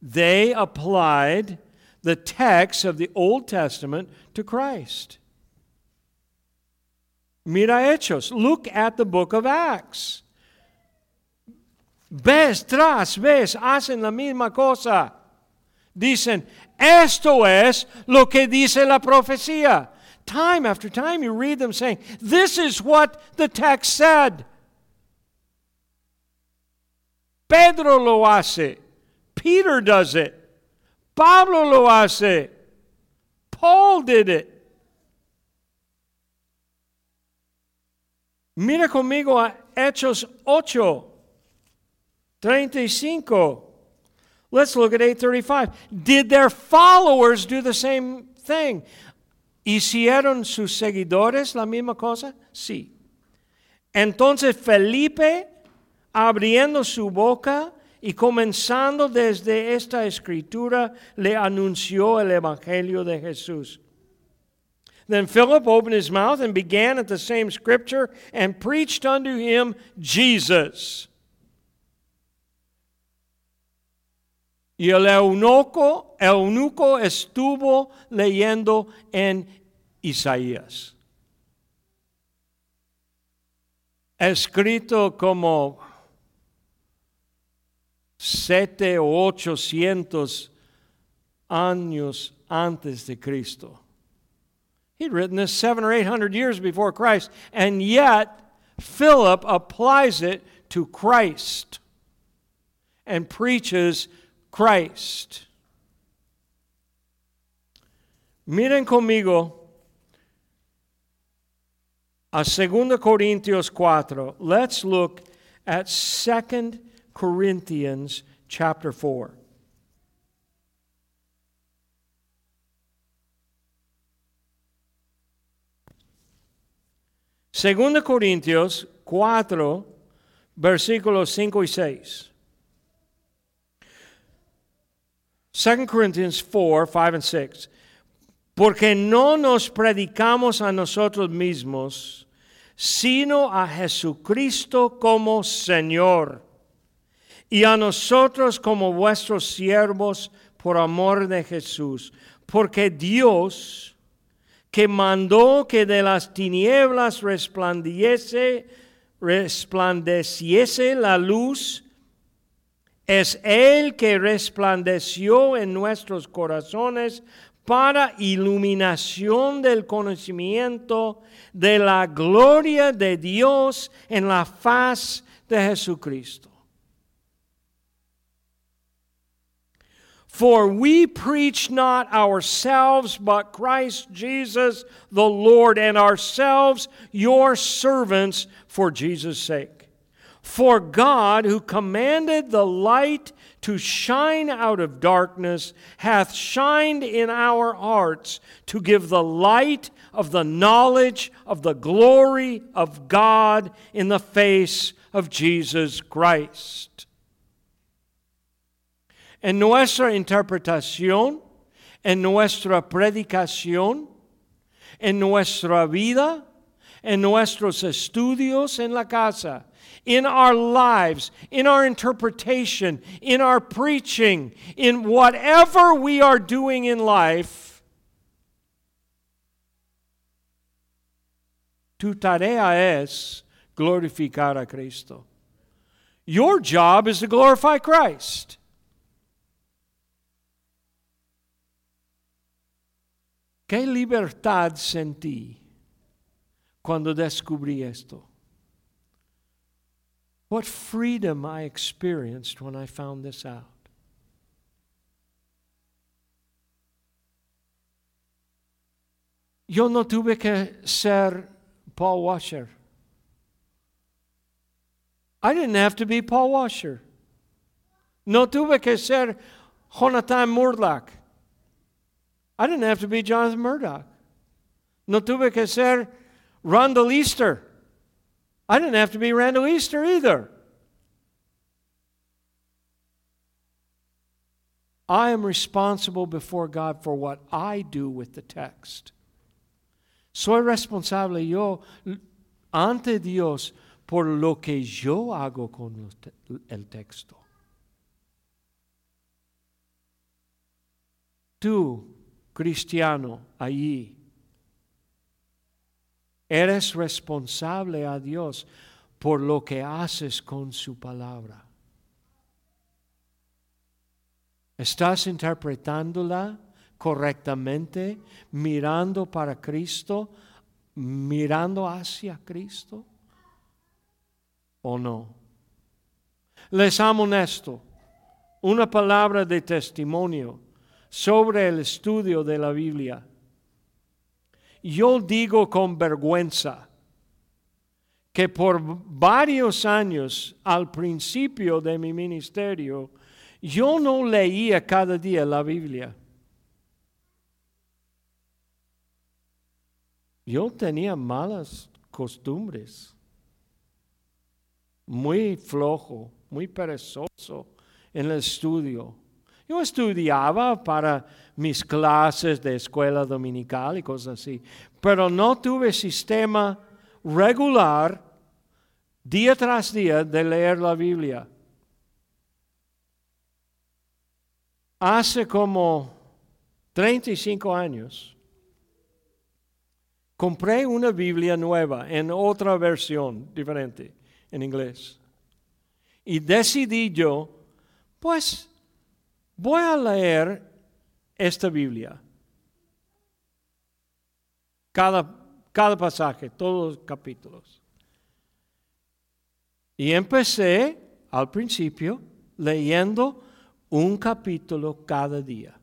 They applied the text of the Old Testament to Christ. Mira Hechos. Look at the book of Acts. Ves, tras, ves, hacen la misma cosa. Dicen, esto es lo que dice la profecía. Time after time you read them saying, this is what the text said. Pedro lo hace. Peter does it. Pablo lo hace. Paul did it. Mira conmigo a Hechos 8, 35. Let's look at 835. Did their followers do the same thing? ¿Hicieron sus seguidores la misma cosa? Sí. Entonces Felipe, abriendo su boca y comenzando desde esta escritura, le anunció el Evangelio de Jesús. Then Philip opened his mouth and began at the same scripture and preached unto him Jesus. Y el eunuco, eunuco estuvo leyendo en Isaías. Escrito como siete o ochocientos años antes de Cristo. He'd written this seven or eight hundred years before Christ, and yet Philip applies it to Christ and preaches Christ. Miren conmigo a 2 Corintios 4. Let's look at 2 Corinthians chapter 4. Segunda Corintios 4, versículos 5 y 6. 2 Corinthians 4, 5 and 6. Porque no nos predicamos a nosotros mismos, sino a Jesucristo como Señor, y a nosotros como vuestros siervos por amor de Jesús. Porque Dios, que mandó que de las tinieblas resplandeciese, resplandeciese la luz, es el que resplandeció en nuestros corazones para iluminación del conocimiento de la gloria de Dios en la faz de Jesucristo. For we preach not ourselves, but Christ Jesus the Lord, and ourselves your servants for Jesus' sake. For God, who commanded the light to shine out of darkness, hath shined in our hearts to give the light of the knowledge of the glory of God in the face of Jesus Christ. En nuestra interpretación, en nuestra predicación, en nuestra vida, en nuestros estudios en la casa, in our lives, in our interpretation, in our preaching, in whatever we are doing in life, tu tarea es glorificar a Cristo. Your job is to glorify Christ. ¿Qué libertad sentí cuando descubrí esto? What freedom I experienced when I found this out. Yo no tuve que ser Paul Washer. I didn't have to be Paul Washer. No tuve que ser Jonathan Murdoch. I didn't have to be Jonathan Murdoch. No tuve que ser Randall Easter. I didn't have to be Randall Easter either. I am responsible before God for what I do with the text. Soy responsable yo ante Dios por lo que yo hago con el texto. Tú, cristiano, allí, eres responsable a Dios por lo que haces con su palabra. ¿Estás interpretándola correctamente, mirando para Cristo, mirando hacia Cristo? ¿O no? Les amo honesto, una palabra de testimonio sobre el estudio de la Biblia. Yo digo con vergüenza que por varios años al principio de mi ministerio, yo no leía cada día la Biblia. Yo tenía malas costumbres, muy flojo, muy perezoso en el estudio. Yo estudiaba para mis clases de escuela dominical y cosas así, pero no tuve sistema regular día tras día de leer la Biblia. Hace como 35 años compré una Biblia nueva en otra versión diferente en inglés. Y decidí yo, pues voy a leer esta Biblia. Cada, cada pasaje, todos los capítulos. Y empecé al principio leyendo un capítulo cada día.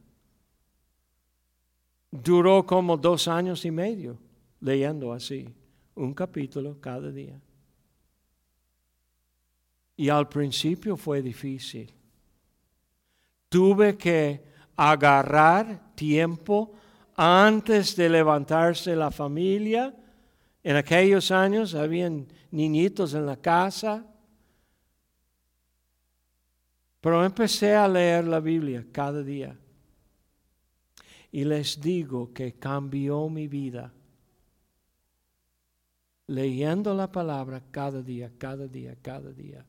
Duró como dos años y medio leyendo así, un capítulo cada día. Y al principio fue difícil. Tuve que agarrar tiempo antes de levantarse la familia. En aquellos años habían niñitos en la casa. Pero empecé a leer la Biblia cada día. Y les digo que cambió mi vida. Leyendo la palabra cada día, cada día, cada día.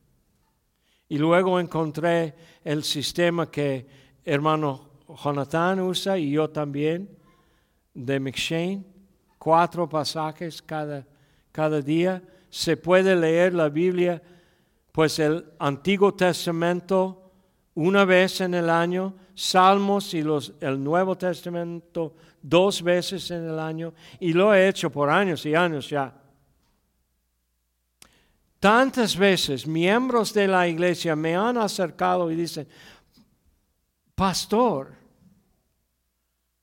Y luego encontré el sistema que hermano Jonathan usa y yo también, de McShane, cuatro pasajes cada, cada día. Se puede leer la Biblia, pues el Antiguo Testamento una vez en el año, Salmos y los, el Nuevo Testamento dos veces en el año, y lo he hecho por años y años ya. Tantas veces miembros de la iglesia me han acercado y dicen, pastor,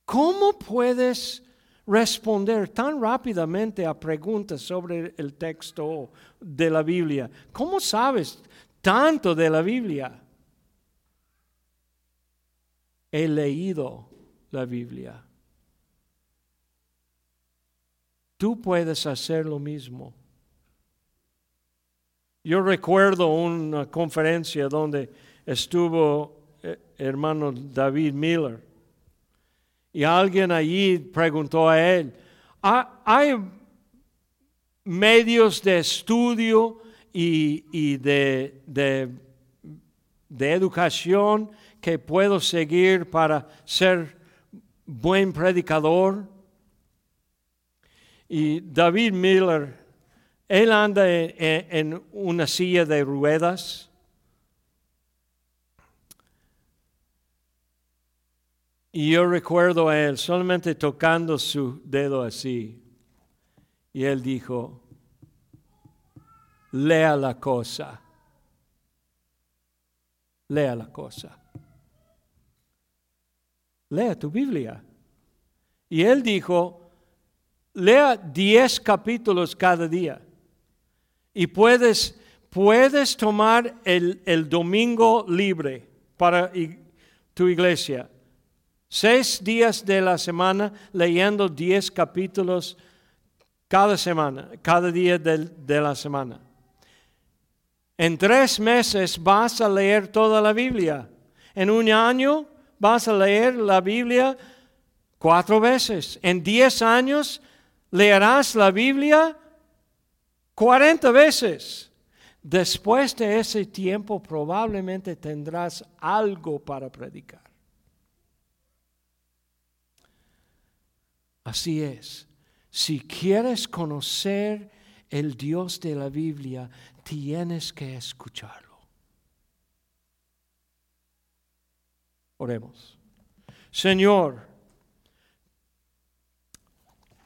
¿cómo puedes responder tan rápidamente a preguntas sobre el texto de la Biblia? ¿Cómo sabes tanto de la Biblia? he leído la Biblia. Tú puedes hacer lo mismo. Yo recuerdo una conferencia donde estuvo hermano David Miller y alguien allí preguntó a él, ¿hay medios de estudio y, de, de educación que puedo seguir para ser buen predicador. Y David Miller, él anda en, una silla de ruedas. Y yo recuerdo a él solamente tocando su dedo así. Y él dijo, lea la cosa. Lea la cosa lea tu Biblia. Y él dijo, lea 10 capítulos cada día. Y puedes, puedes tomar el, el domingo libre para tu iglesia. Seis días de la semana leyendo 10 capítulos cada semana, cada día de, la semana. En tres meses vas a leer toda la Biblia. En un año vas a leer la Biblia cuatro veces. En diez años leerás la Biblia 40 veces. Después de ese tiempo probablemente tendrás algo para predicar. Así es. Si quieres conocer el Dios de la Biblia, tienes que escucharlo. Oremos. Señor,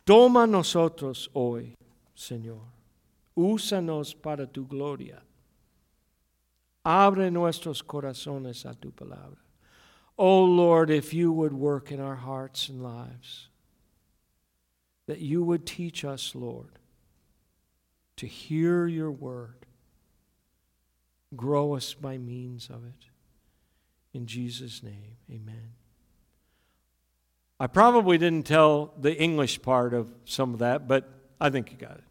toma nosotros hoy, Señor. Úsanos para tu gloria. Abre nuestros corazones a tu palabra. Oh Lord, if you would work in our hearts and lives, that you would teach us, Lord, to hear your word. Grow us by means of it. In Jesus' name, amen. I probably didn't tell the English part of some of that, but I think you got it.